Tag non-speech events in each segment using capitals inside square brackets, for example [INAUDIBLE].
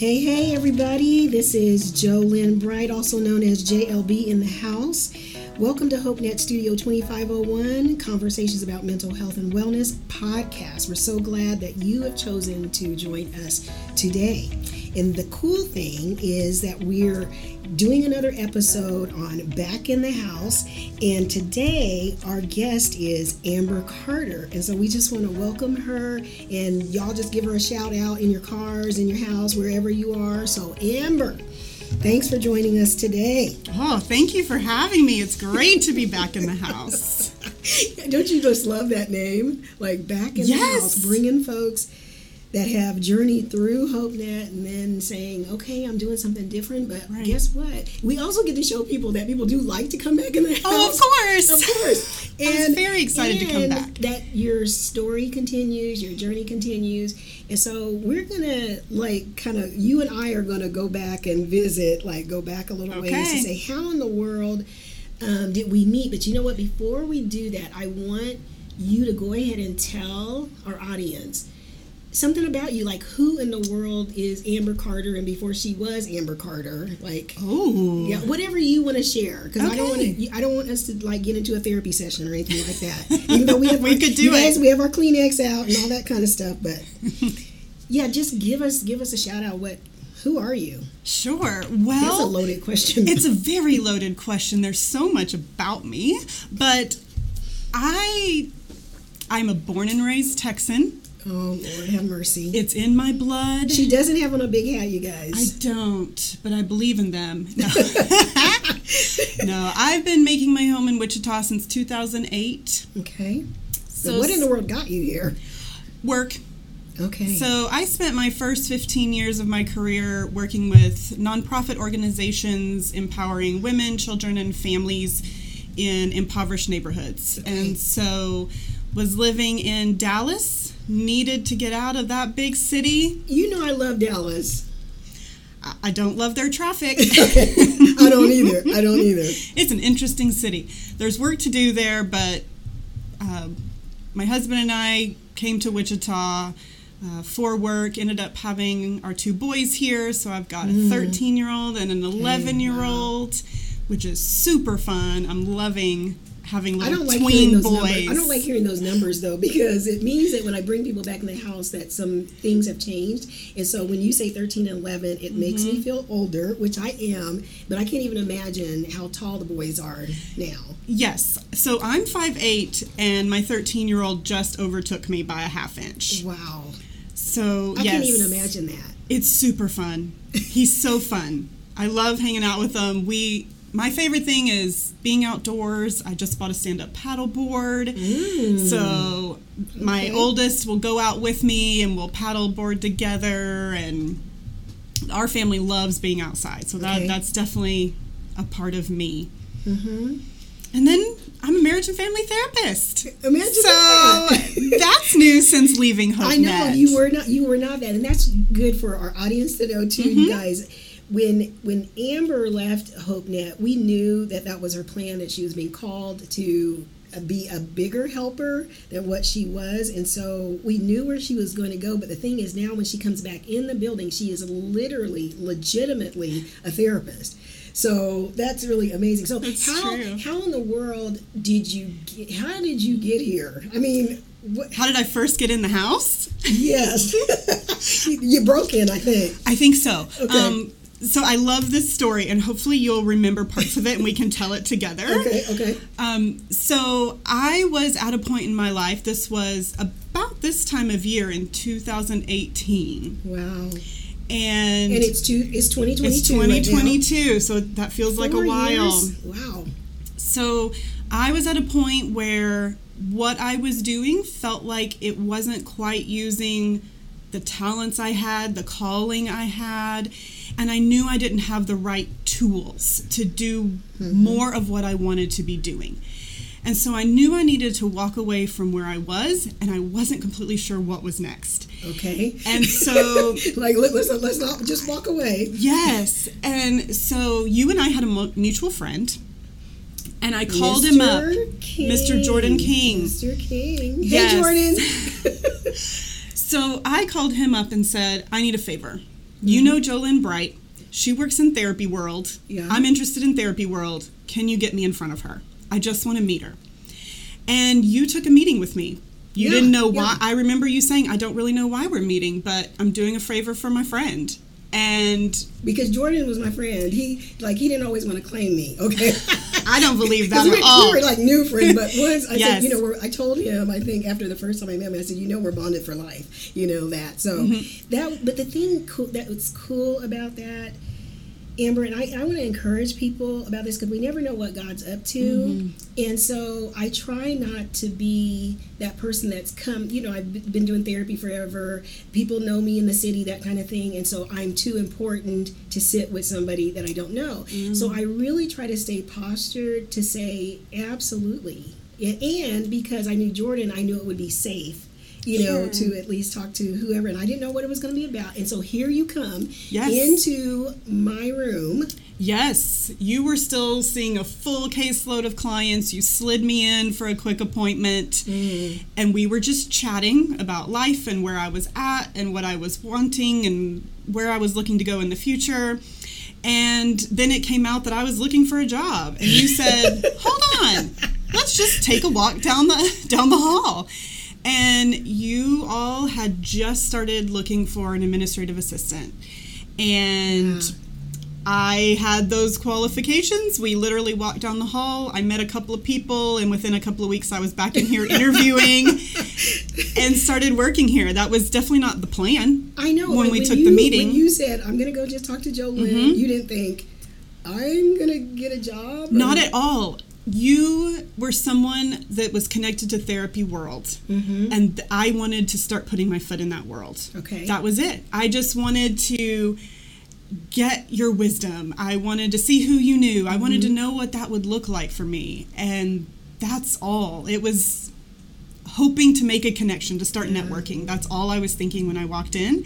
Hey, hey, everybody. This is Jolynn Bright, also known as JLB in the house. Welcome to HopeNet Studio 2501, Conversations about Mental Health and Wellness podcast. We're so glad that you have chosen to join us today. And the cool thing is that we're doing another episode on Back in the House. And today, our guest is Amber Carter. And so we just want to welcome her. And y'all just give her a shout out in your cars, in your house, wherever you are. So, Amber. Thanks for joining us today. Oh, thank you for having me. It's great to be back in the house. [LAUGHS] Don't you just love that name? Like back in yes. the house, bringing folks that have journeyed through HopeNet and then saying, okay, I'm doing something different, but right. guess what? We also get to show people that people do like to come back in the house. Oh, of course. Of course. [LAUGHS] And, I'm very excited to come back. That your story continues, your journey continues. And so we're going to, like, kind of, you and I are going to go back and visit, like, go back a little okay. ways to say, how in the world um, did we meet? But you know what? Before we do that, I want you to go ahead and tell our audience something about you like who in the world is amber carter and before she was amber carter like oh yeah whatever you want to share because okay. i don't want to i don't want us to like get into a therapy session or anything like that even though we have [LAUGHS] we our, could do guys, it we have our kleenex out and all that kind of stuff but [LAUGHS] yeah just give us give us a shout out what who are you? Sure. Well, that's a loaded question. it's a very loaded question. There's so much about me, but I I'm a born and raised Texan. Oh Lord, have mercy! It's in my blood. She doesn't have on a big hat, you guys. I don't, but I believe in them. [LAUGHS] No, [LAUGHS] no I've been making my home in Wichita since 2008. Okay. So, so what in the world got you here? Work. Okay. So I spent my first 15 years of my career working with nonprofit organizations empowering women, children, and families in impoverished neighborhoods. Okay. And so was living in Dallas needed to get out of that big city. You know, I love Dallas. I don't love their traffic. [LAUGHS] I don't either. I don't either. [LAUGHS] It's an interesting city. There's work to do there, but uh, my husband and I came to Wichita uh, for work. Ended up having our two boys here, so I've got a 13 year old and an 11 year old, which is super fun. I'm loving having little I don't like tween those boys. Numbers. I don't like hearing those numbers though because it means that when I bring people back in the house that some things have changed. And so when you say 13 and 11, it mm-hmm. makes me mm-hmm. feel older, which I am, but I can't even imagine how tall the boys are now. Yes. So I'm 5'8 and my 13 year old just overtook me by a half inch. Wow. So I yes, can't even imagine that. It's super fun. He's so fun. I love hanging out with him. We my favorite thing is being outdoors. I just bought a stand up paddle board. Mm. So my okay. oldest will go out with me and we'll paddle board together and our family loves being outside. So that okay. that's definitely a part of me. Mm-hmm. And then I'm a marriage and family therapist. Imagine so that. [LAUGHS] that's new since leaving HopeNet. I know you were not you were not that, and that's good for our audience to know too, mm-hmm. you guys when when Amber left HopeNet, we knew that that was her plan that she was being called to be a bigger helper than what she was and so we knew where she was going to go but the thing is now when she comes back in the building she is literally legitimately a therapist so that's really amazing so that's how true. how in the world did you get, how did you get here i mean what? How did I first get in the house? Yes. [LAUGHS] you broke in, I think. I think so. Okay. Um, so I love this story, and hopefully you'll remember parts of it, and we can tell it together. [LAUGHS] Okay. Okay. Um, so I was at a point in my life. This was about this time of year in 2018. Wow. And, and it's two. It's 2022. It's 2022. Right so that feels Four like a while. Years? Wow. So I was at a point where what I was doing felt like it wasn't quite using the talents I had, the calling I had and I knew I didn't have the right tools to do mm-hmm. more of what I wanted to be doing. And so I knew I needed to walk away from where I was, and I wasn't completely sure what was next. Okay. And so, [LAUGHS] like, let's let's not just walk away. Yes. And so you and I had a mutual friend, and I called Mr. him up, King. Mr. Jordan King. Mr. King. Yes. Hey, Jordan. [LAUGHS] [LAUGHS] so I called him up and said, "I need a favor." You mm-hmm. know Jolynn Bright. She works in therapy world. Yeah. I'm interested in therapy world. Can you get me in front of her? I just want to meet her. And you took a meeting with me. You Yeah, didn't know yeah. why. I remember you saying, I don't really know why we're meeting, but I'm doing a favor for my friend. And Because Jordan was my friend. He like he didn't always want to claim me. Okay. [LAUGHS] I don't believe that we, at all. we were like new friends, but once I said, you know, we're, I told him, I think after the first time I met him, I said, you know, we're bonded for life, you know that. So Mm-hmm. that, but the thing cool, that was cool about that, Amber, and I, I want to encourage people about this because we never know what God's up to, Mm-hmm. and so I try not to be that person that's come. You know, I've been doing therapy forever. People know me in the city, that kind of thing, and so I'm too important to sit with somebody that I don't know. Mm-hmm. So I really try to stay postured to say absolutely, and and because I knew Jordan, I knew it would be safe. You know, Sure. to at least talk to whoever, and I didn't know what it was going to be about. And so here you come Yes. into my room. Yes, you were still seeing a full caseload of clients. You slid me in for a quick appointment, mm. and we were just chatting about life and where I was at and what I was wanting and where I was looking to go in the future. And then it came out that I was looking for a job, and you said, [LAUGHS] "Hold on, let's just take a walk down the down the hall." And you all had just started looking for an administrative assistant, and. Yeah. I had those qualifications. We literally walked down the hall. I met a couple of people, and within a couple of weeks, I was back in here [LAUGHS] interviewing and started working here. That was definitely not the plan. I know When we took you, the meeting. Mm-hmm. When you said I'm going to go just talk to Jolynn, you didn't think I'm going to get a job. Not at all. You were someone that was connected to therapy world, Mhm. and I wanted to start putting my foot in that world. Okay. That was it. I just wanted to get your wisdom. I wanted to see who you knew. I wanted to Mm-hmm. know what that would look like for me. And that's all. It was hoping to make a connection, to start networking. That's all I was thinking when I walked in.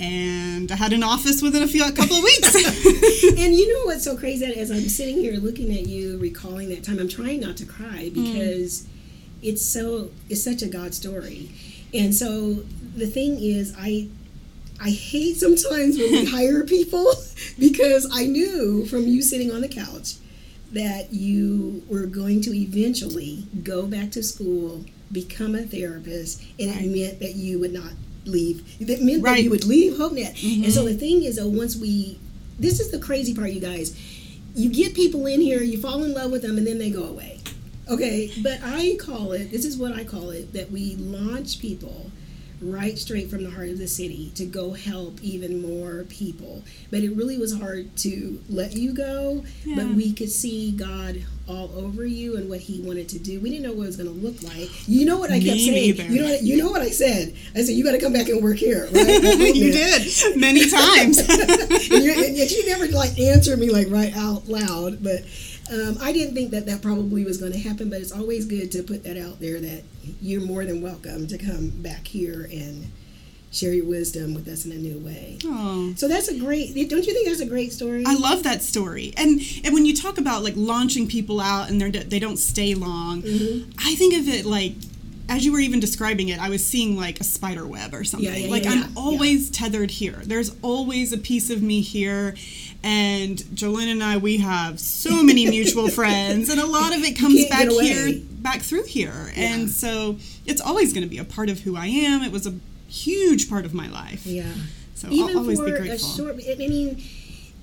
And I had an office within a few a couple of weeks. [LAUGHS] [LAUGHS] and you know what's so crazy? That as I'm sitting here looking at you, recalling that time, I'm trying not to cry mm. because it's so it's such a God story. And so the thing is, I I hate sometimes when we [LAUGHS] hire people because I knew from you sitting on the couch that you were going to eventually go back to school, become a therapist, and it meant that you would not leave. That meant that you would leave HopeNet. And so mm-hmm. the thing is, though, once we, this is the crazy part, you guys. You get people in here, you fall in love with them, and then they go away. Okay, but I call it, this is what I call it, that we launch people right straight from the heart of the city to go help even more people. But it really was hard to let you go, but we could see God all over you and what He wanted to do. We didn't know what it was going to look like. You know what I kept Me saying? neither. You know, what, you know what I said? I said, You got to come back and work here, right? [LAUGHS] You did many times. [LAUGHS] and, you and yet you never like answer me like right out loud. But um, I didn't think that that probably was going to happen. But it's always good to put that out there that you're more than welcome to come back here and share your wisdom with us in a new way. oh. So that's a great. Don't you think that's a great story? I love that story, and and when you talk about like launching people out and they're they don't stay long, Mm-hmm. I think of it like as you were even describing it, I was seeing like a spider web or something. Yeah, yeah, like yeah, I'm always tethered here. There's always a piece of me here. And Jolene and I, we have so many mutual [LAUGHS] friends, and a lot of it comes back here, back through here. Yeah. And so it's always going to be a part of who I am. It was a huge part of my life. yeah. So Even I'll always for be a grateful. short. I mean,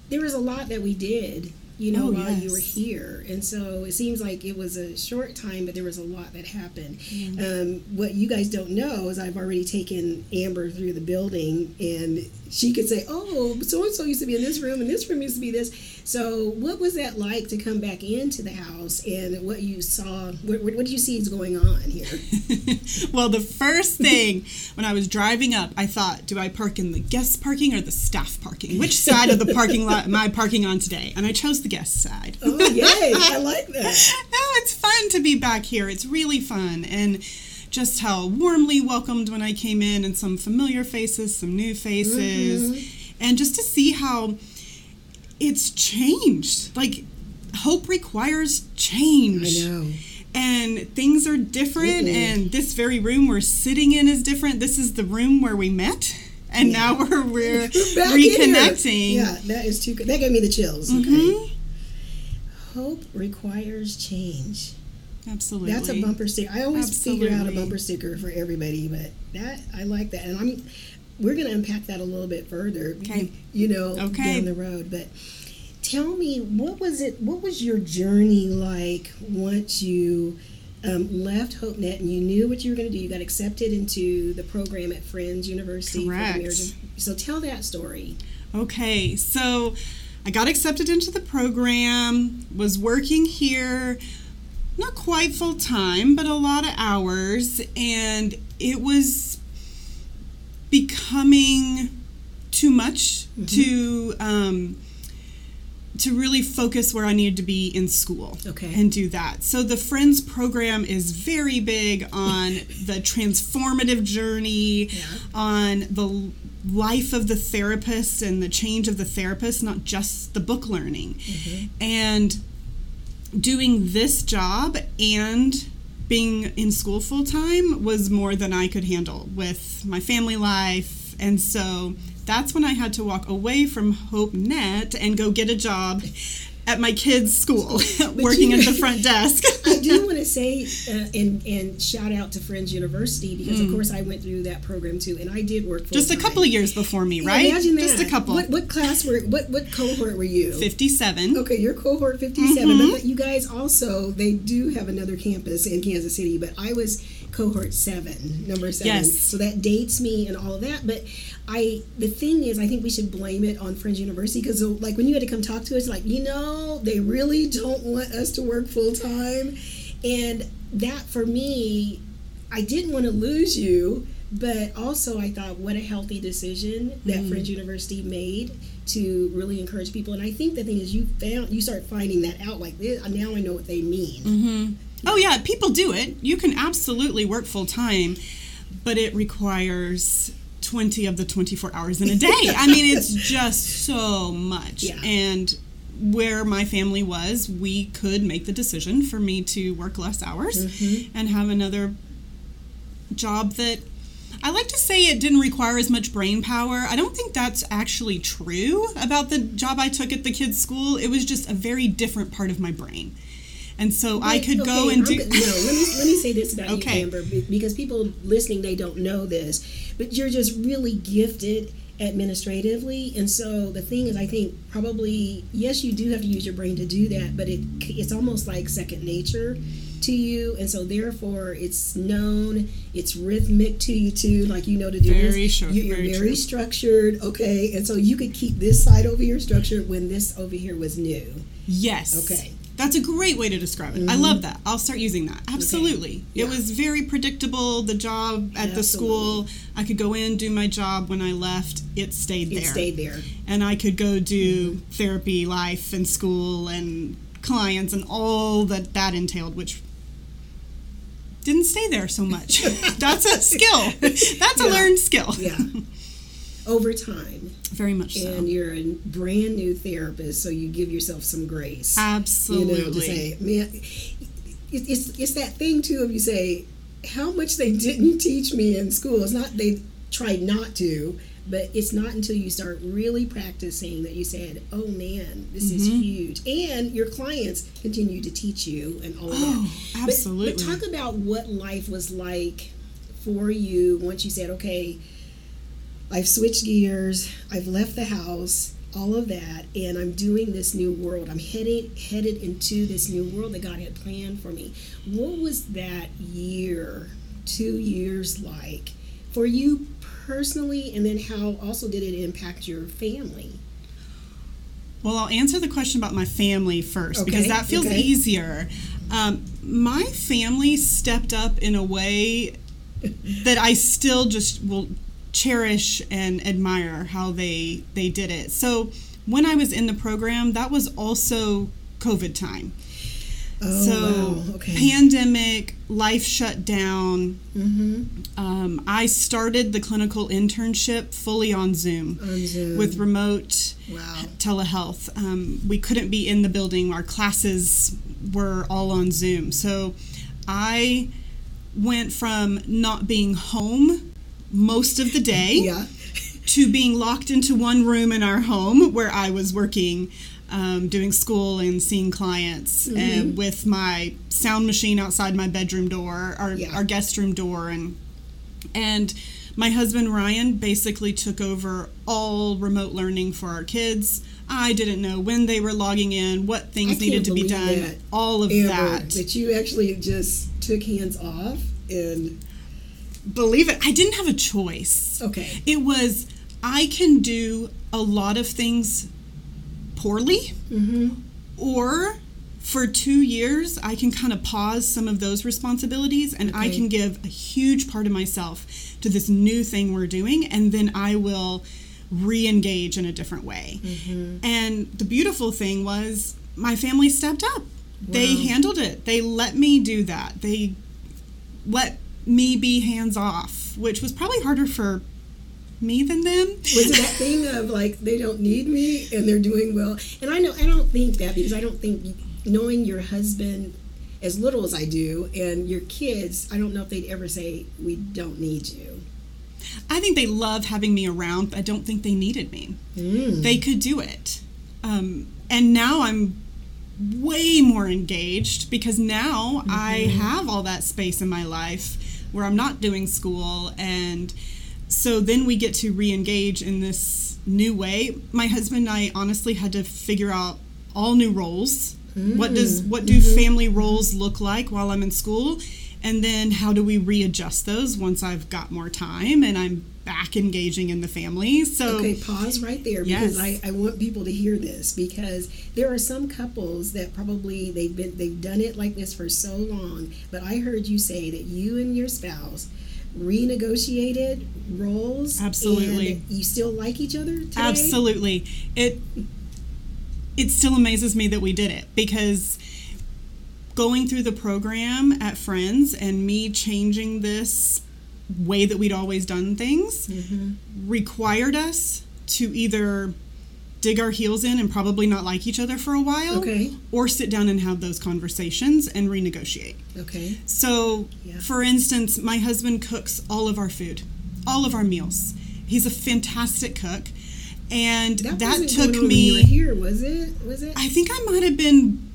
there was a lot that we did. You know, Oh, while you were here, and so it seems like it was a short time, but there was a lot that happened. Um, what you guys don't know is I've already taken Amber through the building, and she could say, "Oh, so and so used to be in this room, and this room used to be this." So, what was that like to come back into the house, and what you saw? What, what did you see is going on here? [LAUGHS] well, the first thing when I was driving up, I thought, do I park in the guest parking or the staff parking? Which side of the parking lot am I parking on today? And I chose the guest side. oh, yay! I like that. [LAUGHS] Oh, it's fun to be back here. It's really fun. And just how warmly welcomed when I came in, and some familiar faces, some new faces, mm-hmm. and just to see how it's changed. Like, hope requires change I know. and things are different Mhm. and this very room we're sitting in is different this is the room where we met and yeah. now [LAUGHS] we're we're [LAUGHS] reconnecting. Yeah, that is too good. That gave me the chills. Okay. Mm-hmm. Hope requires change. Absolutely. That's a bumper sticker. I always Absolutely. figure out a bumper sticker for everybody, but that I like that, and I'm. We're going to unpack that a little bit further. Okay. You know, okay. down the road, but tell me what was it? What was your journey like once you? Um, left HopeNet and you knew what you were going to do. You got accepted into the program at Friends University Correct. So tell that story. Okay, so I got accepted into the program, was working here not quite full time, but a lot of hours, and it was becoming too much mm-hmm. to um, to really focus where I needed to be in school. Okay. And do that. So the Friends program is very big on [LAUGHS] the transformative journey, yeah. on the life of the therapist and the change of the therapist, not just the book learning. Mm-hmm. And doing this job and being in school full time was more than I could handle with my family life. And so that's when I had to walk away from HopeNet and go get a job at my kids' school, [LAUGHS] working you, at the [LAUGHS] front desk. I do [LAUGHS] want to say uh, and and shout out to Friends University because mm. of course I went through that program too, and I did work for just a couple of years before me, right? Imagine that. Just a couple. What, what class were what what cohort were you? Fifty-seven. Okay, you're cohort 57 mm-hmm. But you guys also they do have another campus in Kansas City, but I was cohort seven, number seven. Yes. So that dates me and all of that, but. I the thing is, I think we should blame it on Friends University because like when you had to come talk to us, like you know they really don't want us to work full time, and that for me, I didn't want to lose you, but also I thought what a healthy decision that mm. Friends University made to really encourage people. And I think the thing is, you found you start finding that out like this. Now I know what they mean. Mm-hmm. Oh yeah, people do it. You can absolutely work full time, but it requires 20 of the 24 hours in a day. I mean, it's [LAUGHS] just so much. Yeah. And where my family was, we could make the decision for me to work less hours mm-hmm. and have another job that I like to say it didn't require as much brain power. I don't think that's actually true about the job I took at the kids' school. It was just a very different part of my brain and so Wait, I could okay, go and do. no, let me let me say this about okay. you, Amber, because people listening they don't know this, but you're just really gifted administratively, and so the thing is, I think probably yes, you do have to use your brain to do that, but it it's almost like second nature to you, and so therefore it's known, it's rhythmic to you too, like you know to do very this. Sure, you, are very, very structured, okay, and so you could keep this side over here structured when this over here was new. Yes. Okay. That's a great way to describe it. Mm-hmm. I love that. I'll start using that. Absolutely. Okay. Yeah. It was very predictable. The job at the school, I could go in, do my job. When I left, it stayed there. It stayed there. And I could go do mm-hmm. therapy, life, and school, and clients, and all that that entailed, which didn't stay there so much. [LAUGHS] That's a skill. That's yeah. a learned skill. Yeah. Over time. Very much so. And you're a brand new therapist, so you give yourself some grace. Absolutely. You know, to say, man, it's it's that thing too of you say how much they didn't teach me in school. It's not they tried not to, but it's not until you start really practicing that you said, "Oh man, this mm-hmm. is huge," and your clients continue to teach you and all oh, that. Absolutely. But, but talk about what life was like for you once you said, "Okay." I've switched gears, I've left the house, all of that, and I'm doing this new world. I'm headed headed into this new world that God had planned for me. What was that year, two years like for you personally, and then how also did it impact your family? Well, I'll answer the question about my family first okay, because that feels okay. easier. Um, my family stepped up in a way [LAUGHS] that I still just will cherish and admire how they they did it. So when I was in the program, that was also COVID time. Oh, so wow. okay. pandemic, life shut down. Mm-hmm. Um, I started the clinical internship fully on Zoom, on Zoom. with remote wow. telehealth. Um, we couldn't be in the building. Our classes were all on Zoom. So I went from not being home most of the day. Yeah. to being locked into one room in our home where I was working, um, doing school and seeing clients, and with my sound machine outside my bedroom door, our, Yeah. our guest room door, and and my husband Ryan basically took over all remote learning for our kids. I didn't know when they were logging in, what things needed to be done, all of Ever, that. that you actually just took hands off and Believe it, I didn't have a choice. okay. It was I can do a lot of things poorly, Mm-hmm. or for two years, I can kind of pause some of those responsibilities and I can give a huge part of myself to this new thing we're doing, and then I will re engage in a different way. Mm-hmm. And the beautiful thing was, my family stepped up. They handled it. They let me do that. They let me be hands off, which was probably harder for me than them. Was it that thing of like they don't need me and they're doing well? And I know I don't think that because I don't think knowing your husband as little as I do and your kids, I don't know if they'd ever say we don't need you. I think they love having me around, but I don't think they needed me. Mm. They could do it. Um, and now I'm way more engaged because now I have all that space in my life where I'm not doing school. And so then we get to re engage in this new way. My husband and I honestly had to figure out all new roles. What does mm. what do mm-hmm. family roles look like while I'm in school? And then how do we readjust those once I've got more time and I'm back engaging in the family? So Okay, pause right there because Yes. I, I want people to hear this because there are some couples that probably they've been they've done it like this for so long. But I heard you say that you and your spouse renegotiated roles. Absolutely. and you still like each other today? Absolutely. It it still amazes me that we did it because going through the program at Friends and me changing this way that we'd always done things Mm-hmm. required us to either dig our heels in and probably not like each other for a while Okay. or sit down and have those conversations and renegotiate. Okay. So, Yeah. for instance, my husband cooks all of our food, all of our meals. He's a fantastic cook, and That, that, took me. when you were here, was it? Was it? I think I might have been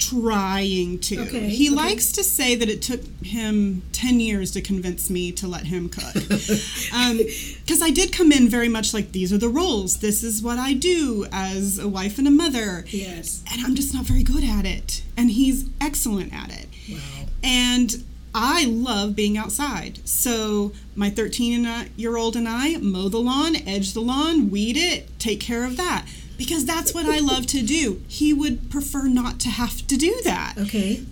trying to. Okay, He okay. likes to say that it took him 10 years to convince me to let him cook. [LAUGHS] Um, because I did come in very much like, these are the roles. This is what I do as a wife and a mother. yes. And I'm just not very good at it. And he's excellent at it. Wow. And I love being outside. So my 13 year old and I mow the lawn, edge the lawn, weed it, take care of that. Because that's what I love to do. He would prefer not to have to do that. Okay.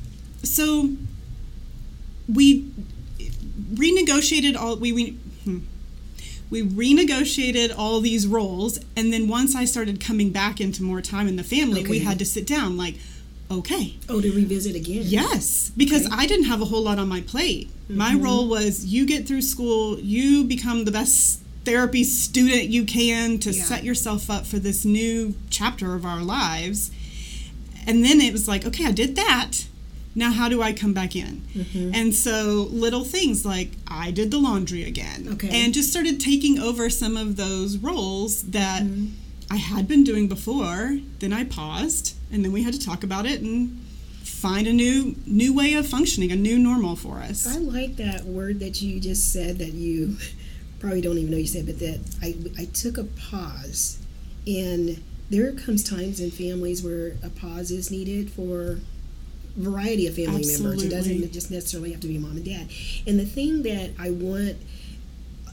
So we renegotiated all we we, hmm. we renegotiated all these roles and then once I started coming back into more time in the family, we had to sit down like okay, Oh, to revisit again. Yes, because Okay. I didn't have a whole lot on my plate. My Mm-hmm. role was you get through school, you become the best therapy student you can to Yeah. set yourself up for this new chapter of our lives. And then it was like, okay, I did that. Now, how do I come back in? Mm-hmm. And so, little things like I did the laundry again. Okay. And just started taking over some of those roles that Mm-hmm. I had been doing before. Then I paused, and then we had to talk about it and find a new new way of functioning, a new normal for us. I like that word that you just said that you probably don't even know you said, but that I, I took a pause. And there comes times in families where a pause is needed for a variety of family members. It doesn't just necessarily have to be mom and dad. And the thing that I want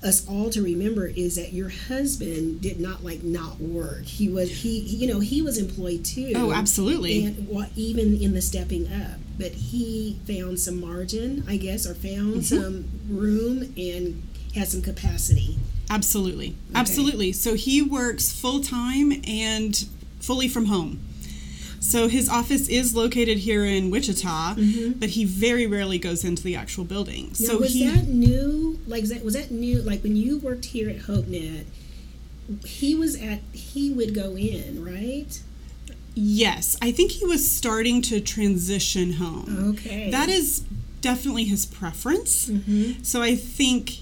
us all to remember is that your husband did not like not work. He was he, he you know he was employed too. Oh, absolutely. And even in the stepping up, but he found some margin, I guess, or found Mm-hmm. some room and had some capacity. Absolutely. Absolutely. So he works full time and fully from home. So his office is located here in Wichita, but he very rarely goes into the actual building. Now, so was he that new? Like is that was that new? Like when you worked here at HopeNet, he was at he would go in, right? yes, I think he was starting to transition home. Okay. That is definitely his preference. Mm-hmm. So I think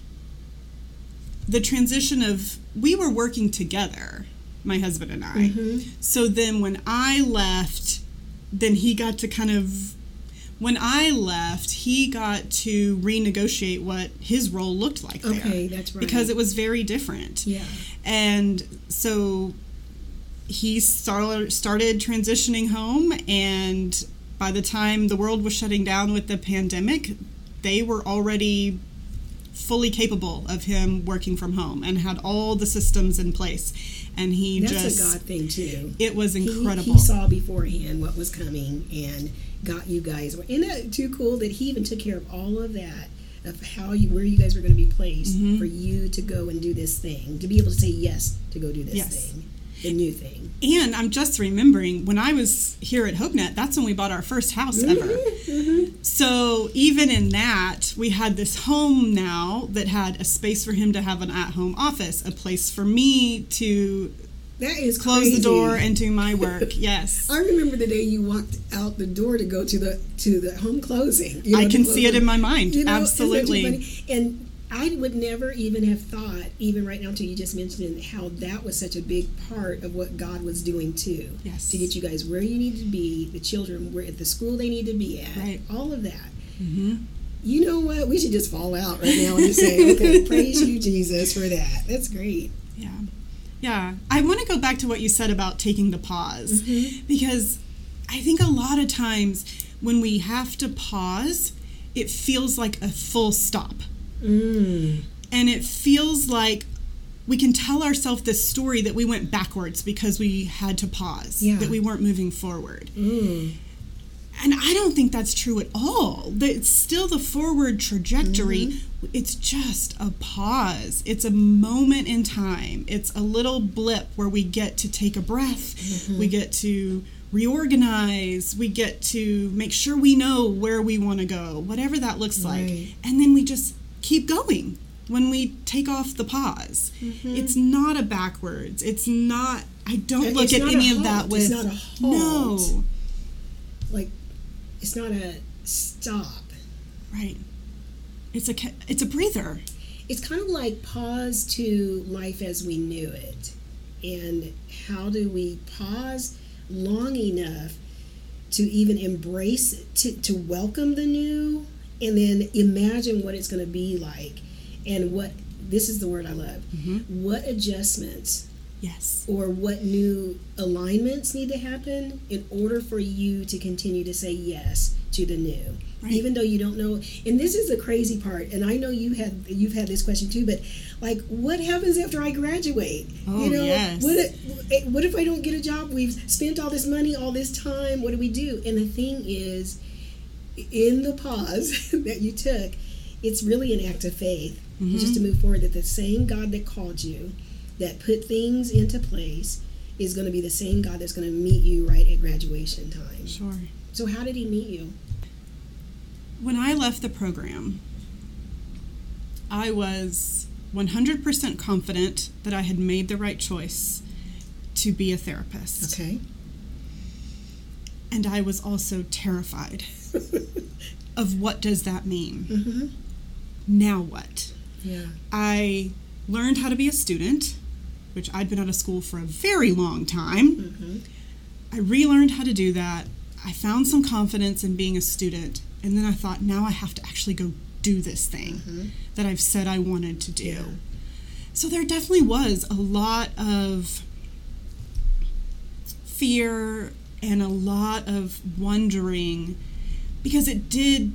the transition of we were working together, my husband and I. Mm-hmm. So then when I left, then he got to kind of when I left, he got to renegotiate what his role looked like there. Okay, that's right. Because it was very different. Yeah. And so he started started transitioning home and by the time the world was shutting down with the pandemic, they were already fully capable of him working from home and had all the systems in place. And he That's just a God thing too. it was incredible. He, saw beforehand what was coming and got you guys. Isn't that too cool that he even took care of all of that of how you where you guys were going to be placed Mm-hmm. for you to go and do this thing to be able to say yes to go do this Yes. thing, the new thing. And I'm just remembering when I was here at HopeNet, that's when we bought our first house ever. Mm-hmm, So even in that, we had this home now that had a space for him to have an at-home office, a place for me to That is close crazy. the door and do my work. [LAUGHS] Yes. I remember the day you walked out the door to go to the to the home closing. You I can see it in my mind. You know, isn't that too Absolutely. And I would never even have thought, even right now, until you just mentioned it, how that was such a big part of what God was doing too. Yes. To get you guys where you need to be, the children where at the school they need to be at, Right. all of that. hmm You know what? We should just fall out right now and just say, [LAUGHS] okay, praise you, Jesus, for that. That's great. Yeah. Yeah. I want to go back to what you said about taking the pause Mm-hmm. because I think a lot of times when we have to pause, it feels like a full stop. Mm. And it feels like we can tell ourselves this story that we went backwards because we had to pause, Yeah. that we weren't moving forward. Mm. And I don't think that's true at all. It's still the forward trajectory. It's just a pause. It's a moment in time. It's a little blip where we get to take a breath. We get to reorganize. We get to make sure we know where we want to go, whatever that looks Right. like. And then we just keep going when we take off the pause. Mm-hmm. It's not a backwards. It's not. I don't And look at any of that with It's not a halt. no. Like, it's not a stop. Right. It's a it's a breather. It's kind of like pause to life as we knew it. And how do we pause long enough to even embrace, to, to welcome the new, and then imagine what it's going to be like? And what, this is the word I love, mm-hmm. what adjustments Yes. or what new alignments need to happen in order for you to continue to say yes to the new Right. even though you don't know and this is the crazy part and i know you had you've had this question too but like what happens after i graduate Oh, you know yes. what if, eh, what if i don't get a job we've spent all this money all this time what do we do and the thing is in the pause [LAUGHS] that you took it's really an act of faith mm-hmm. just to move forward that the same god that called you that put things into place is going to be the same God that's going to meet you right at graduation time. Sure. So, how did He meet you? When I left the program, I was 100% confident that I had made the right choice to be a therapist. Okay. And I was also terrified [LAUGHS] of what does that mean? Mm-hmm. Now what? Yeah. I learned how to be a student, which I'd been out of school for a very long time. Mm-hmm. I relearned how to do that. I found some confidence in being a student. And then I thought, now I have to actually go do this thing that I've said I wanted to do. Yeah. So there definitely was a lot of fear and a lot of wondering because it did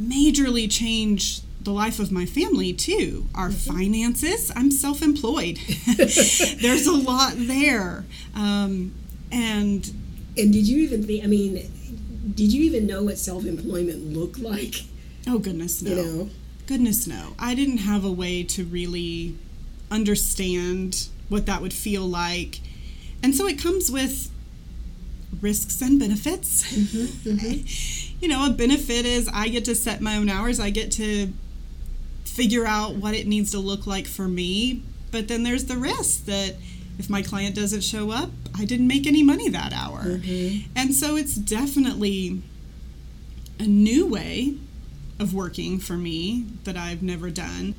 majorly change the life of my family too. Our finances, I'm self employed. [LAUGHS] There's a lot there. Um, and And did you even think? I mean, did you even know what self-employment looked like? oh, goodness, no. You know. Goodness, no. I didn't have a way to really understand what that would feel like. And so it comes with risks and benefits. Mm-hmm, mm-hmm. [LAUGHS] you know, a benefit is I get to set my own hours, I get to figure out what it needs to look like for me. But then there's the risk that if my client doesn't show up, I didn't make any money that hour. Mm-hmm. And so it's definitely a new way of working for me that I've never done.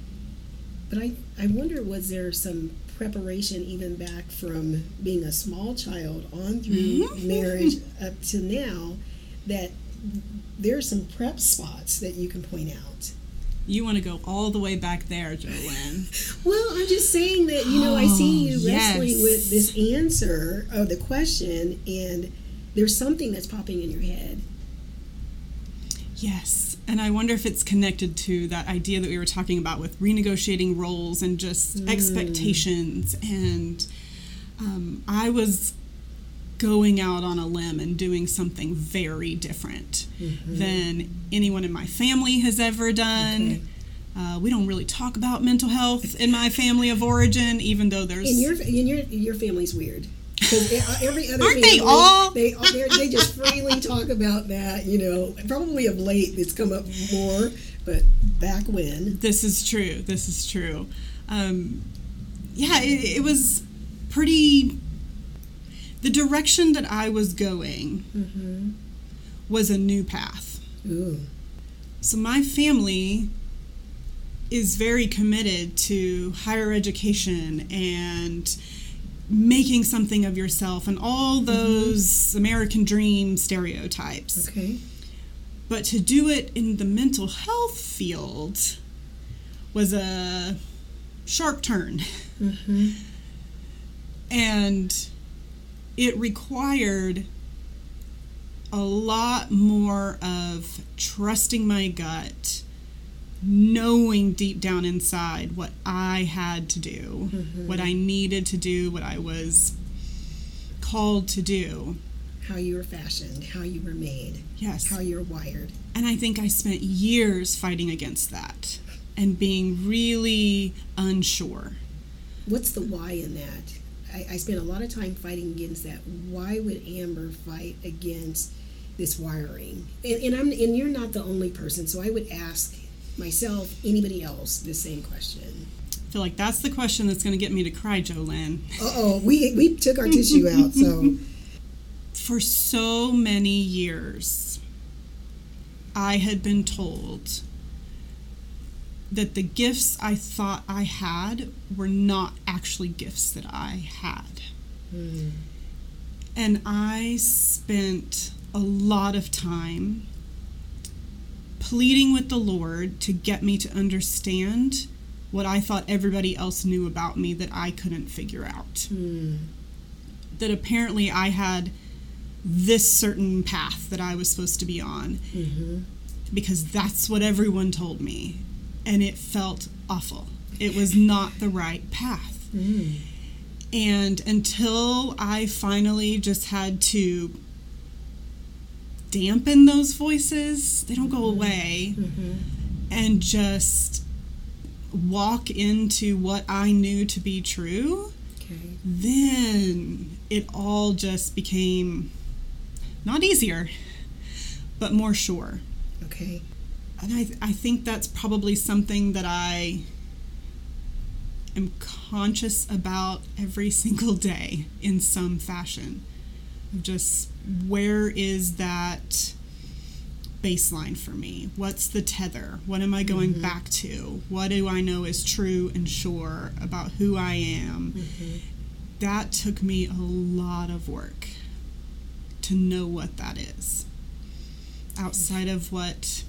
But I, I wonder was there some preparation even back from being a small child on through Mm-hmm. marriage up to now that there are some prep spots that you can point out. You want to go all the way back there, Jolene. [LAUGHS] Well, I'm just saying that, you know, I see you Oh, wrestling yes. with this answer of the question, and there's something that's popping in your head. Yes. And I wonder if it's connected to that idea that we were talking about with renegotiating roles and just expectations. And um, I was going out on a limb and doing something very different than anyone in my family has ever done. Okay. Uh, we don't really talk about mental health in my family of origin, even though there's. in your and your your family's weird. Because every other Aren't they all? They they just freely talk about that. You know, probably of late it's come up more, but back when. This is true. This is true. Um, yeah, it, it was pretty. The direction that I was going Mm-hmm. was a new path. Ooh. So my family is very committed to higher education and making something of yourself and all those American dream stereotypes. Okay. But to do it in the mental health field was a sharp turn. Mm-hmm. And it required a lot more of trusting my gut, knowing deep down inside what I had to do, mm-hmm. what I needed to do, what I was called to do. How you were fashioned, how you were made, Yes. how you're wired. And I think I spent years fighting against that and being really unsure. What's the why in that? I, I spent a lot of time fighting against that. Why would Amber fight against this wiring? And, and I'm and you're not the only person, so I would ask myself, anybody else, the same question. I feel like that's the question that's going to get me to cry, Jolene. [LAUGHS] Uh oh, we we took our tissue out, so [LAUGHS] For so many years, I had been told that the gifts I thought I had were not actually gifts that I had. And I spent a lot of time pleading with the Lord to get me to understand what I thought everybody else knew about me that I couldn't figure out. Hmm. That apparently I had this certain path that I was supposed to be on mm-hmm. because that's what everyone told me. And it felt awful. It was not the right path. Hmm. And until I finally just had to dampen those voices, they don't go mm-hmm. away, mm-hmm. and just walk into what I knew to be true, okay. then it all just became not easier, but more sure. Okay. And I, I think that's probably something that I am conscious about every single day in some fashion. Of just where is that baseline for me? What's the tether? What am I going mm-hmm. back to? What do I know is true and sure about who I am? Mm-hmm. That took me a lot of work to know what that is outside of what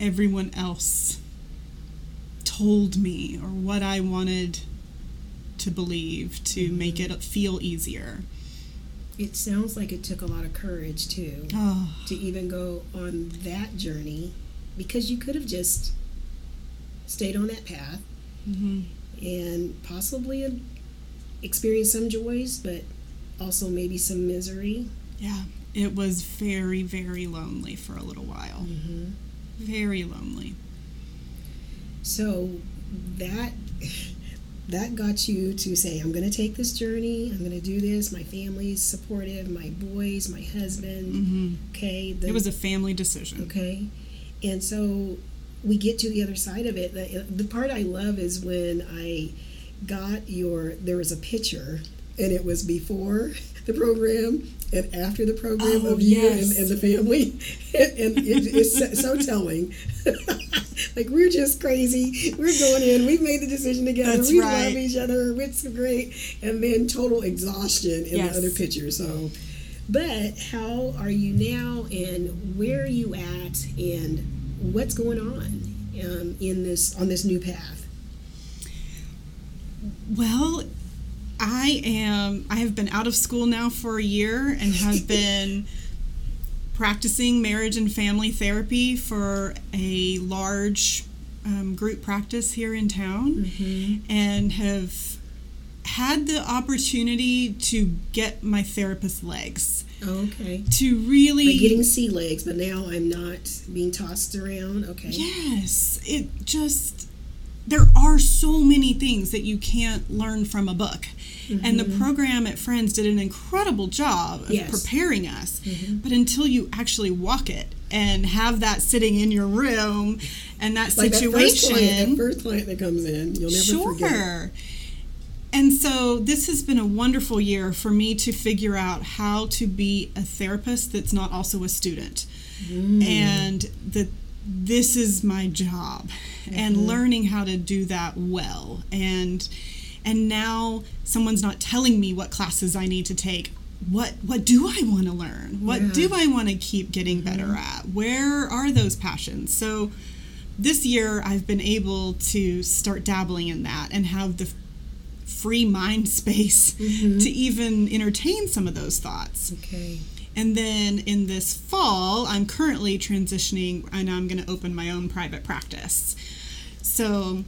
everyone else told me or what I wanted to believe to make mm-hmm. it feel easier. It sounds like it took a lot of courage too Oh, to even go on that journey because you could have just stayed on that path mhm. and possibly experienced some joys, but also maybe some misery. yeah. It was very, very lonely for a little while. Very lonely. So that that got you to say, I'm going to take this journey. I'm going to do this. My family's supportive. My boys, my husband. hmm Okay. The, It was a family decision. Okay. And so we get to the other side of it. The, the part I love is when I got your, there was a picture and it was before the program and after the program Oh, of you yes. and, and the family, [LAUGHS] and, it, it's so, so telling. [LAUGHS] like we're just crazy. We're going in. We've made the decision together. That's we right. love each other. It's great, and then total exhaustion in Yes. the other picture. So, but how are you now, and where are you at, and what's going on um, in this on this new path? Well, I am. I have been out of school now for a year and have [LAUGHS] been practicing marriage and family therapy for a large um, group practice here in town, and have had the opportunity to get my therapist legs Oh, okay. to really Like getting sea legs, but now I'm not being tossed around. Okay. Yes, it just there are so many things that you can't learn from a book. And the program at Friends did an incredible job of Yes. preparing us. But until you actually walk it and have that sitting in your room and that Like that first, situation client, that first client that comes in, you'll never sure. forget. And so this has been a wonderful year for me to figure out how to be a therapist that's not also a student. Mm. And that this is my job and Mm-hmm. learning how to do that well. And and now someone's not telling me what classes I need to take. What what do I want to learn? What Yeah. Mm-hmm. do I want to keep getting better at? Where are those passions? So this year I've been able to start dabbling in that and have the free mind [LAUGHS] space Mm-hmm. to even entertain some of those thoughts. Okay. And then in this fall, I'm currently transitioning and I'm going to open my own private practice. So,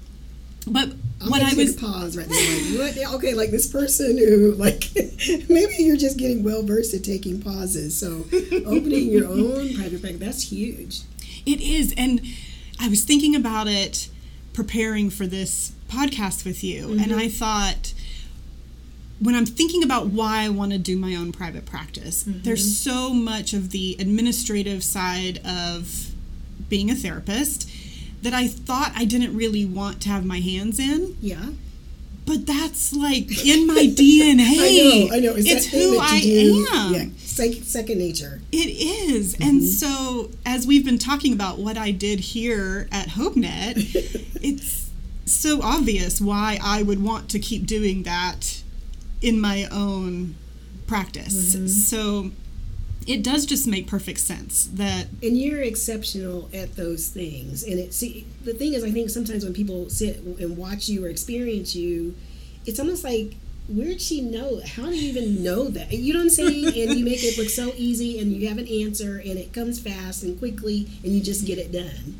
but I'm what I take was a pause right there. Like, what? Okay, like this person who, like, [LAUGHS] maybe you're just getting well versed at taking pauses. So, [LAUGHS] opening your own private practice, that's huge. It is. And I was thinking about it preparing for this podcast with you. And mm-hmm. I thought, when I'm thinking about why I want to do my own private practice, mm-hmm. there's so much of the administrative side of being a therapist that I thought I didn't really want to have my hands in. Yeah. But that's like in my [LAUGHS] DNA. I know, I know. It's, it's that who I do. am. Yeah, sec- second nature. It is. Mm-hmm. And so, as we've been talking about what I did here at HopeNet, [LAUGHS] it's so obvious why I would want to keep doing that in my own practice. Mm-hmm. So, it does just make perfect sense that And you're exceptional at those things. And it see the thing is I think sometimes when people sit and watch you or experience you, it's almost like where'd she know? How do you even know that? You know what I'm saying? [LAUGHS] and you make it look so easy and you have an answer and it comes fast and quickly and you just get it done.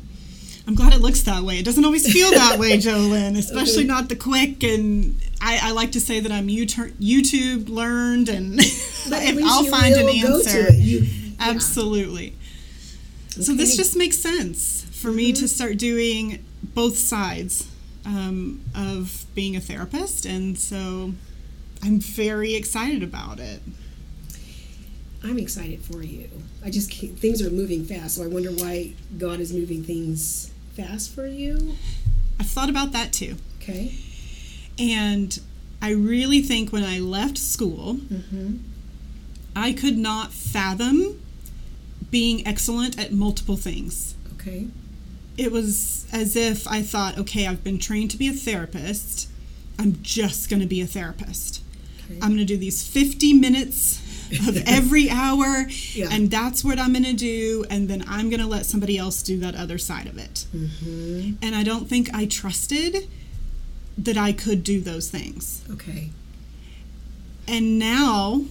I'm glad it looks that way. It doesn't always feel that way, [LAUGHS] Jolynn, especially not the quick. And I, I like to say that I'm YouTube, learned, and [LAUGHS] I'll find an will go to answer. You- yeah. Absolutely. So this just makes sense for me to start doing both sides um, of being a therapist, and so I'm very excited about it. I'm excited for you. I just can't, things are moving fast, so I wonder why God is moving things fast for you. I've thought about that too, Okay. And I really think when I left school, Mm-hmm. I could not fathom being excellent at multiple things. Okay. It was as if I thought, okay, I've been trained to be a therapist. I'm just going to be a therapist. Okay. I'm going to do these 50 minutes of [LAUGHS] every hour, Yeah. and that's what I'm going to do, and then I'm going to let somebody else do that other side of it. Mm-hmm. And I don't think I trusted that I could do those things. Okay. And now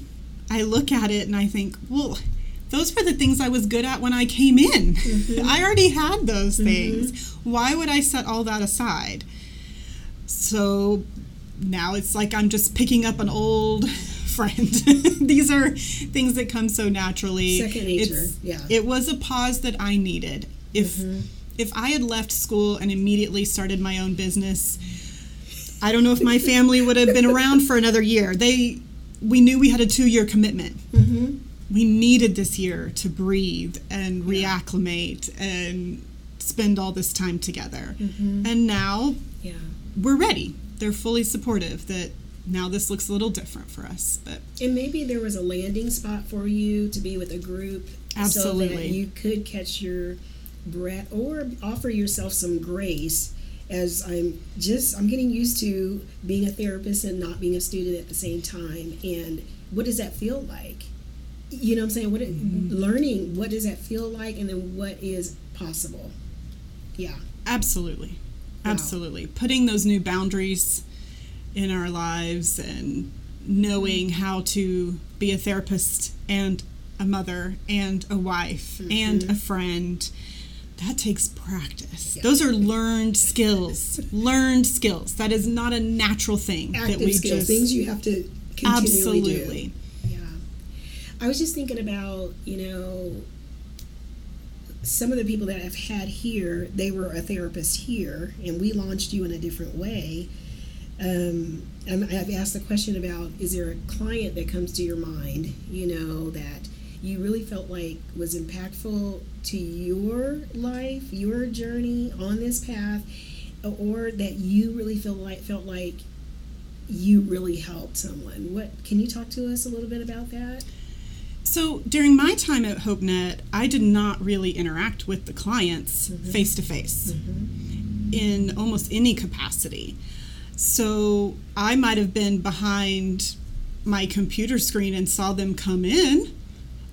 I look at it and I think, well, those were the things I was good at when I came in. Mm-hmm. [LAUGHS] I already had those mm-hmm. things. Why would I set all that aside? So now it's like I'm just picking up an old [LAUGHS] friend. [LAUGHS] These are things that come so naturally. Second nature, It's- yeah. It was a pause that I needed. If mm-hmm. if I had left school and immediately started my own business, I don't know if my family would have been around for another year. They we knew we had a 2-year commitment. Mm-hmm. We needed this year to breathe and reacclimate and spend all this time together. And now Yeah. we're ready. They're fully supportive that now this looks a little different for us. But And maybe there was a landing spot for you to be with a group so that Absolutely. you could catch your breath or offer yourself some grace as I'm just I'm getting used to being a therapist and not being a student at the same time and what does that feel like? You know what I'm saying? What it, mm-hmm. learning what does that feel like and then what is possible? Yeah. absolutely, Wow. absolutely, putting those new boundaries in our lives and knowing mm-hmm. how to be a therapist and a mother and a wife mm-hmm. and a friend. That takes practice. Yeah. Those are learned skills. [LAUGHS] learned skills. That is not a natural thing Active that we skills, just things you have to continually do. absolutely. Yeah. I was just thinking about, you know, some of the people that I've had here, they were a therapist here, and we launched you in a different way. Um, and I've asked the question about is there a client that comes to your mind, you know, that you really felt like was impactful to your life, your journey on this path, or that you really feel like felt like you really helped someone. What can you talk to us a little bit about that? So during my time at HopeNet, I did not really interact with the clients face to face in almost any capacity. So I might have been behind my computer screen and saw them come in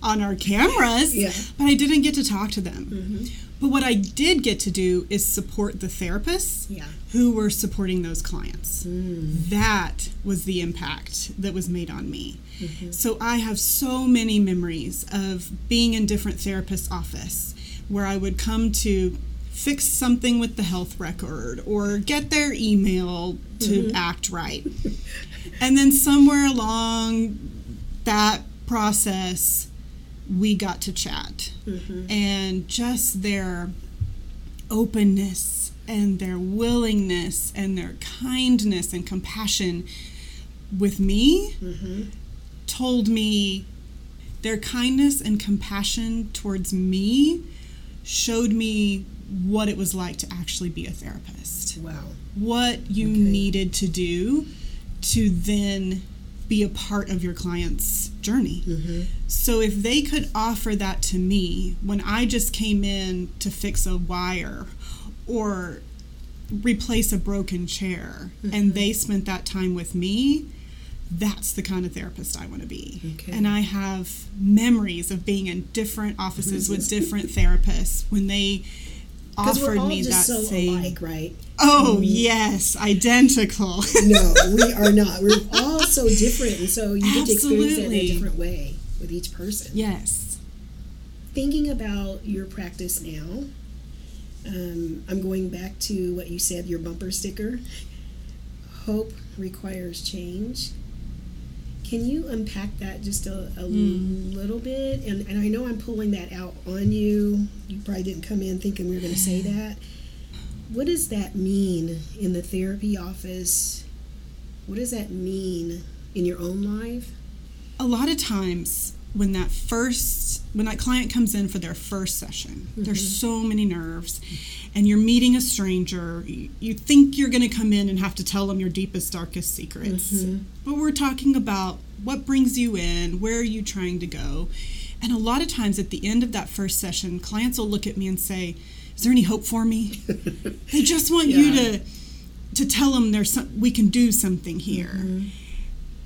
on our cameras, Yeah. but I didn't get to talk to them. Mm-hmm. But what I did get to do is support the therapists Yeah. who were supporting those clients. Mm. That was the impact that was made on me. Mm-hmm. So I have so many memories of being in different therapists' office where I would come to fix something with the health record or get their email to mm-hmm. act right. and then somewhere along that process we got to chat mm-hmm. and just their openness and their willingness and their kindness and compassion with me mm-hmm. told me their kindness and compassion towards me showed me what it was like to actually be a therapist Wow. what you Okay. needed to do to then be a part of your client's journey. Mm-hmm. So if they could offer that to me when I just came in to fix a wire or replace a broken chair mm-hmm. and they spent that time with me, that's the kind of therapist I want to be. Okay. And I have memories of being in different offices mm-hmm. with different therapists when they offered me that so same alike, right? Oh, yes, identical. [LAUGHS] No, we are not. We're all so different, and so you get to experience it in a different way with each person. yes. Thinking about your practice now, um, I'm going back to what you said, your bumper sticker. Hope requires change. Can you unpack that just a, a hmm. little bit? And, and I know I'm pulling that out on you. You probably didn't come in thinking we were going to say [SIGHS] that. What does that mean in the therapy office? What does that mean in your own life? A lot of times when that first when that client comes in for their first session, there's mm-hmm. so many nerves and you're meeting a stranger, you, think you're going to come in and have to tell them your deepest darkest secrets. Mm-hmm. But we're talking about what brings you in, where are you trying to go? And a lot of times at the end of that first session, clients will look at me and say, "Is there any hope for me?" [LAUGHS] They just want you to to tell them there's some we can do something here. Mm-hmm.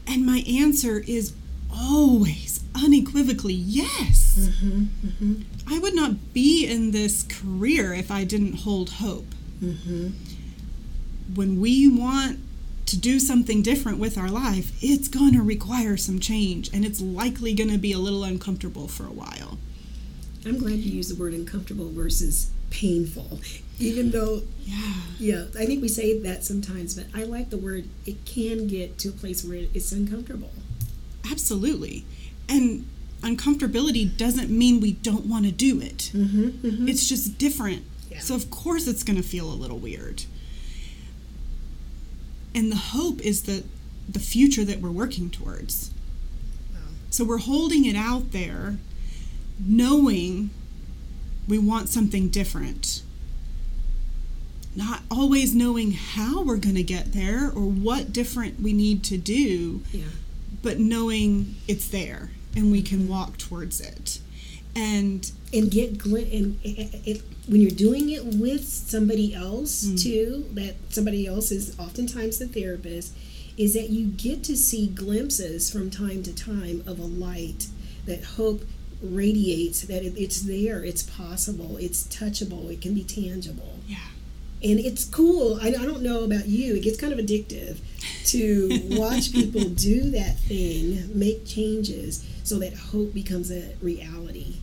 And my answer is always unequivocally yes. Mm-hmm, mm-hmm. I would not be in this career if I didn't hold hope. Mm-hmm. When we want to do something different with our life, it's going to require some change and it's likely going to be a little uncomfortable for a while. I'm glad you used the word uncomfortable versus painful. Even though, Yeah. yeah, I think we say that sometimes, but I like the word, it can get to a place where it's uncomfortable. Absolutely. And uncomfortability doesn't mean we don't want to do it. Mm-hmm, It's just different. Yeah. So, of course, it's going to feel a little weird. And the hope is the, the future that we're working towards. Wow. So, we're holding it out there, knowing we want something different. not always knowing how we're going to get there or what different we need to do, Yeah. But knowing it's there and we can walk towards it. And and get gl- and it, it, when you're doing it with somebody else Mm. too that somebody else is oftentimes the therapist is that you get to see glimpses from time to time of a light that hope radiates that it, it's there it's possible it's touchable it can be tangible yeah. And it's cool I, I don't know about you it gets kind of addictive to [LAUGHS] watch people do that thing make changes so that hope becomes a reality.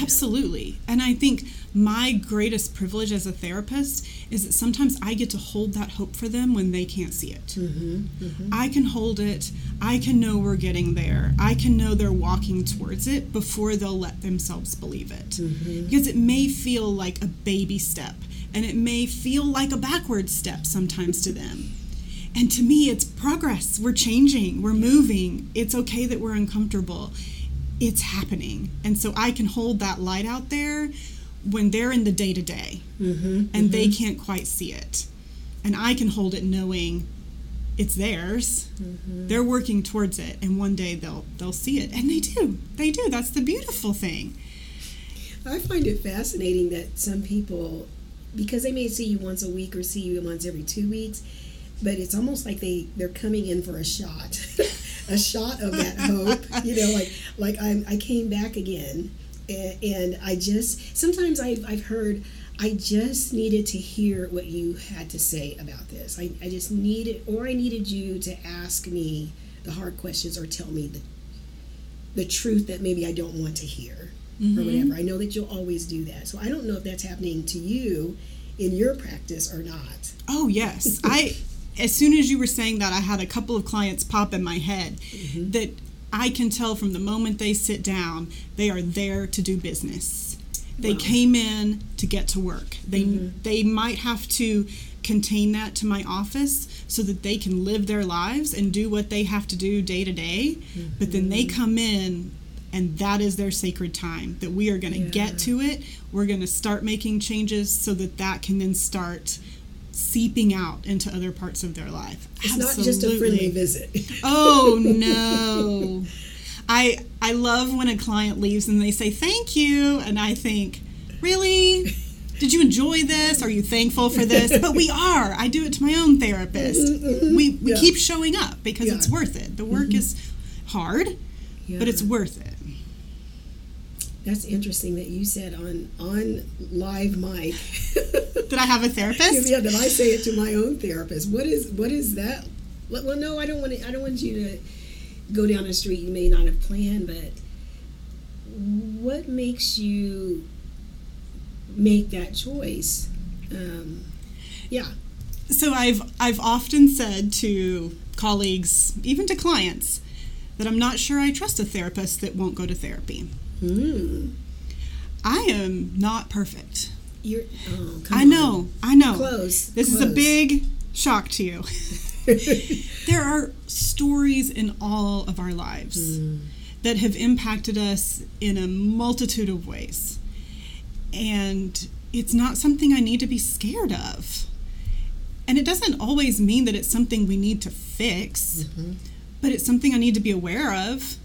Absolutely. And I think my greatest privilege as a therapist is that sometimes I get to hold that hope for them when they can't see it. Mm-hmm, I can hold it. I can know we're getting there. I can know they're walking towards it before they'll let themselves believe it. Mm-hmm. Because it may feel like a baby step and it may feel like a backward step sometimes to them. And to me, it's progress. We're changing, we're moving. It's okay that we're uncomfortable. It's happening. And so I can hold that light out there when they're in the day to day Mm-hmm. and they can't quite see it. And I can hold it knowing it's theirs. Mm-hmm. They're working towards it and one day they'll they'll see it. And they do. They do. That's the beautiful thing. I find it fascinating that some people, because they may see you once a week or see you once every two weeks, but it's almost like they they're coming in for a shot, [LAUGHS] a shot of that [LAUGHS] hope. You know, like like I I came back again, and, and I just sometimes I've I've heard. I just needed to hear what you had to say about this. I, I just needed, or I needed you to ask me the hard questions or tell me the, the truth that maybe I don't want to hear Mm-hmm. or whatever. I know that you'll always do that. So I don't know if that's happening to you in your practice or not. Oh yes. I as soon as you were saying that I had a couple of clients pop in my head mm-hmm. that I can tell from the moment they sit down, they are there to do business. They Wow. came in to get to work. They mm-hmm. they might have to contain that to my office so that they can live their lives and do what they have to do day to day. But then they come in and that is their sacred time that we are going to Yeah. get to it. We're going to start making changes so that that can then start seeping out into other parts of their life. It's not just a friendly visit. [LAUGHS] Oh no. I I love when a client leaves and they say thank you and I think, "Really? Did you enjoy this? Are you thankful for this?" But we are. I do it to my own therapist. We we Mm-hmm, Yeah. keep showing up because Yeah. it's worth it. The work is hard, but it's worth it. That's interesting that you said on on live mic. Did I have a therapist? [LAUGHS] yeah, that I say it to my own therapist. What is what is that? Well, well, no, I don't want to, I don't want you to go down a street you may not have planned, but what makes you make that choice? Um, yeah. So I've I've often said to colleagues, even to clients, that I'm not sure I trust a therapist that won't go to therapy. Hmm. I am not perfect. You're. Oh, I on. know, I know. Close. This is a big shock to you. [LAUGHS] there are stories in all of our lives Mm. that have impacted us in a multitude of ways. And it's not something I need to be scared of. And it doesn't always mean that it's something we need to fix, Mm-hmm. but it's something I need to be aware of.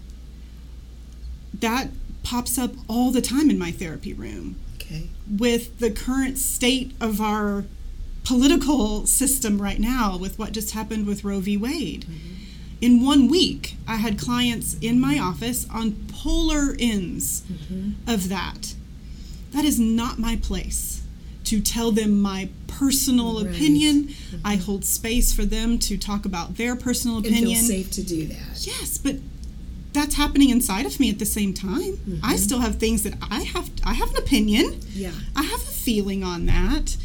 That pops up all the time in my therapy room Okay. with the current state of our political system right now, with what just happened with Roe v. Wade. Mm-hmm. In one week, I had clients in my office on polar ends mm-hmm. of that. That is not my place to tell them my personal Right. opinion. Mm-hmm. I hold space for them to talk about their personal And feel opinion. safe to do that. Yes, but that's happening inside of me at the same time. I mm-hmm. still have things that I have I have an opinion. Yeah. I have a feeling on that.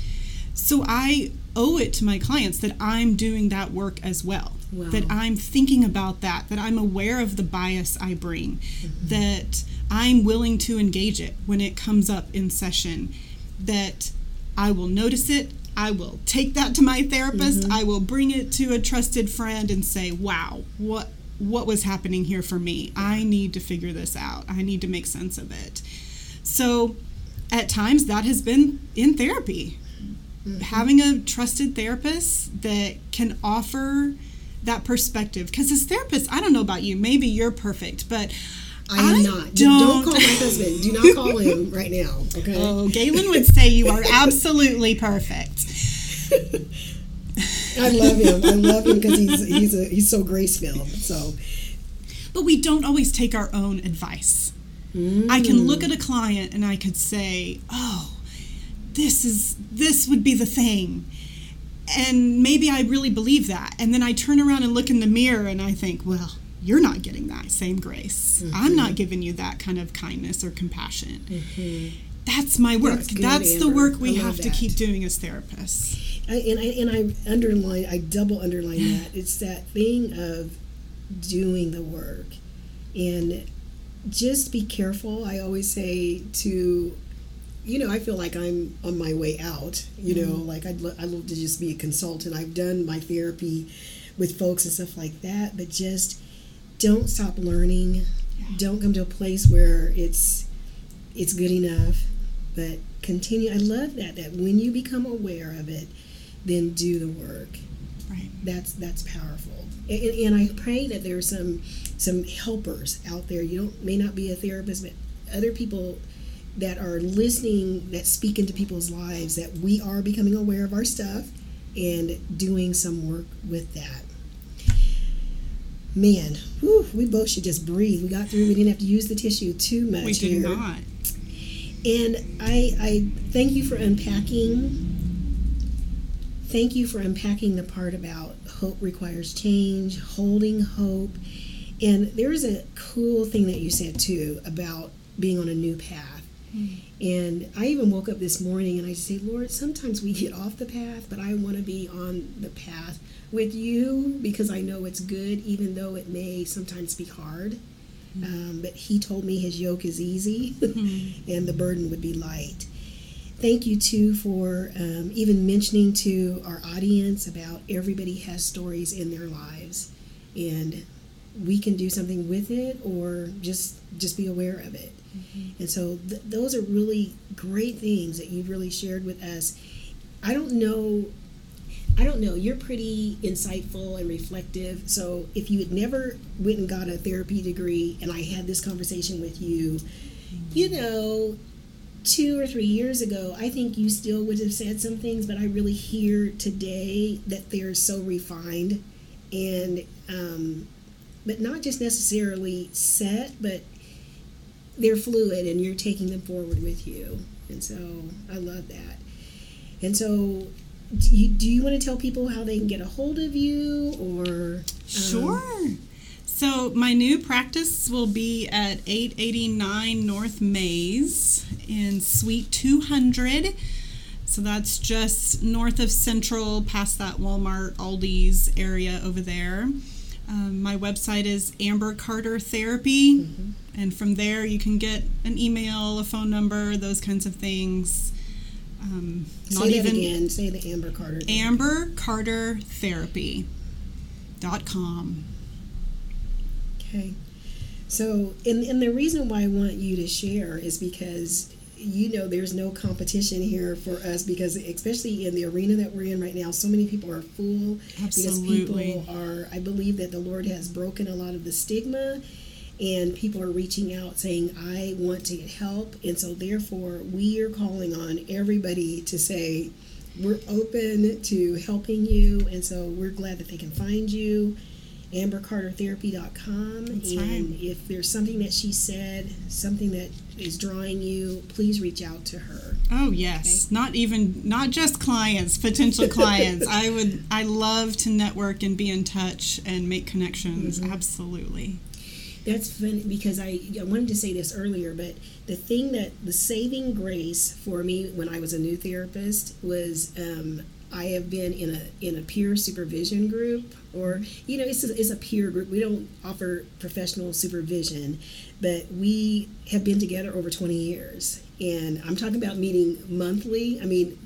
So I owe it to my clients that I'm doing that work as well. Wow. That I'm thinking about that, that I'm aware of the bias I bring, mm-hmm. that I'm willing to engage it when it comes up in session, that I will notice it, I will take that to my therapist, mm-hmm. I will bring it to a trusted friend and say, "Wow, what what was happening here for me? I need to figure this out. I need to make sense of it." So, at times that has been in therapy mm-hmm. having a trusted therapist that can offer that perspective. Because as therapists, I don't know about you, maybe you're perfect, but I am I not. Don't, Don't call my husband. Do not call him [LAUGHS] right now. Okay. Oh, Galen would say you are absolutely perfect. [LAUGHS] I love him. I love him because he's he's a, he's so grace filled. So But we don't always take our own advice. I can mm. look at a client and I could say, "Oh, this is this would be the thing." And maybe I really believe that. And then I turn around and look in the mirror and I think, "Well, you're not getting that same grace. I'm not mm-hmm. giving you that kind of kindness or compassion." Mm-hmm. That's my work. That's That's, the work we have to keep doing as therapists. I, and I and I underline I double underline that it's that thing of doing the work and just be careful. I always say to you know I feel like I'm on my way out. You know, mm-hmm. like I'd lo- I love to just be a consultant. I've done my therapy with folks and stuff like that, but just don't stop learning. Don't come to a place where it's it's good enough, but continue. I love that that when you become aware of it, then do the work. Right. That's that's powerful. And, and I pray that there's some some helpers out there. You don't may not be a therapist, but other people that are listening that speak into people's lives that we are becoming aware of our stuff and doing some work with that. Man, whew, we both should just breathe. We got through. We didn't have to use the tissue too much We did here. not. And I, I thank you for unpacking. Thank you for unpacking the part about hope requires change, holding hope. And there's a cool thing that you said too about being on a new path. Hmm. And I even woke up this morning and I say, Lord, sometimes we get off the path, but I want to be on the path with you because I know it's good, even though it may sometimes be hard. Hmm. Um, but He told me His yoke is easy hmm. [LAUGHS] and the burden would be light. Thank you too for um, even mentioning to our audience about everybody has stories in their lives, and we can do something with it or just just be aware of it. And so th- those are really great things that you've really shared with us. I don't know. I don't know. You're pretty insightful and reflective. So if you had never went and got a therapy degree, and I had this conversation with you, you know, two or three years ago, I think you still would have said some things, but I really hear today that they're so refined and, um, but not just necessarily set, but they're fluid and you're taking them forward with you. And so I love that. And so, do you, do you want to tell people how they can get a hold of you or? um, Sure. So my new practice will be at 889 North Maize in Suite 200. So that's just north of Central, past that Walmart, Aldi's area over there. Um, my website is Amber Carter Therapy, and from there you can get an email, a phone number, those kinds of things. Um, Say that again. Say the Amber Carter. Amber Carter Therapy dot com. Okay. So, and, and the reason why I want you to share is because you know there's no competition here for us because especially in the arena that we're in right now so many people are full Absolutely. because people are i believe that the lord has broken a lot of the stigma and people are reaching out saying i want to get help and so therefore we are calling on everybody to say we're open to helping you and so we're glad that they can find you ambercartertherapy.com That's and right. if there's something that she said something that is drawing you please reach out to her Oh yes, not even not just clients, potential [LAUGHS] clients. I would I love to network and be in touch and make connections. Mm-hmm. Absolutely. That's funny because I, I wanted to say this earlier, but the thing that the saving grace for me when I was a new therapist was um, I have been in a in a peer supervision group, or you know, it's a, it's a peer group. We don't offer professional supervision, but we have been together over twenty years, and I'm talking about meeting monthly. I mean,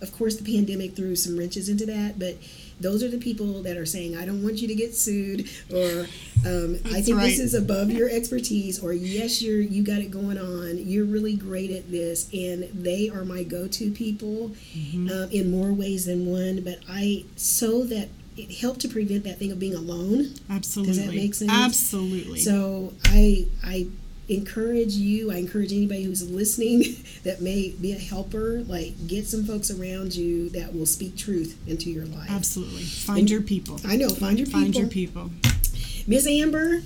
of course, the pandemic threw some wrenches into that, but those are the people that are saying, I don't want you to get sued, or um, [LAUGHS] I think right. this is above your expertise, or yes, you're you got it going on. You're really great at this, and they are my go-to people Mm-hmm. uh, in more ways than one. But I so that it helped to prevent that thing of being alone. Absolutely. that make sense? Absolutely. So I I encourage you. I encourage anybody who's listening [LAUGHS] that may be a helper. Like get some folks around you that will speak truth into your life. Absolutely. Find your people. I know. Find your people. Find your people. Miss Amber,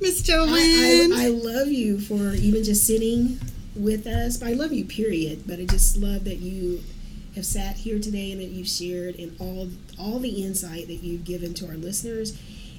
Miss I, Jolene. I, I love you for even just sitting with us. I love you, period. But I just love that you have sat here today and that you've shared and all all the insight that you've given to our listeners.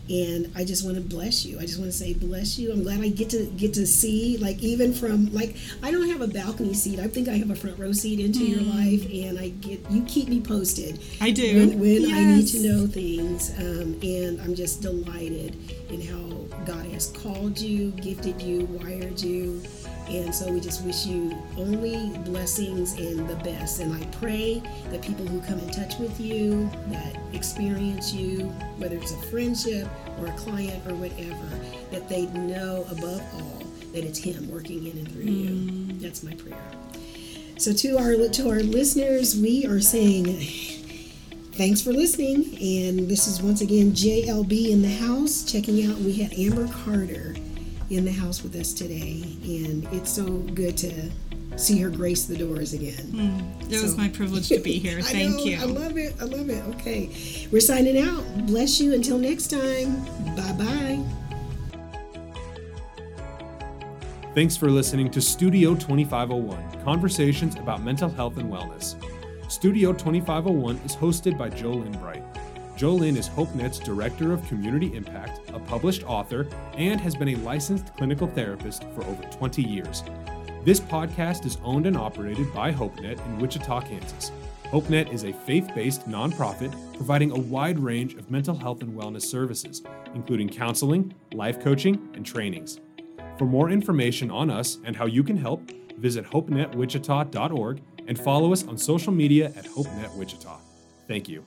And I just want to bless you. I just want to say bless you. I'm glad I get to get to see, like even from like I don't have a balcony seat. I think I have a front row seat into your life, and I get you keep me posted. I do. when, when I need to know things. Um, and I'm just delighted in how God has called you, gifted you, wired you. And so we just wish you only blessings and the best. And I pray that people who come in touch with you, that experience you, whether it's a friendship or a client or whatever, that they know above all that it's Him working in and through you. Mm. That's my prayer. So to our to our listeners, we are saying thanks for listening. And this is once again JLB in the house. Checking out, we had Amber Carter in the house with us today, and it's so good to see her grace the doors again. Mm, it was my privilege to be [LAUGHS] here. I Thank know, you. I love it. I love it. Okay, we're signing out. Bless you. Until next time. Bye bye. Thanks for listening to Studio 2501 Conversations about Mental Health and Wellness. Studio 2501 is hosted by Jolynn Bright. Jolynn is HopeNet's Director of Community Impact, a published author, and has been a licensed clinical therapist for over 20 years. This podcast is owned and operated by HopeNet in Wichita, Kansas. HopeNet is a faith based nonprofit providing a wide range of mental health and wellness services, including counseling, life coaching, and trainings. For more information on us and how you can help, visit hopenetwichita.org and follow us on social media at HopeNet Wichita. Thank you.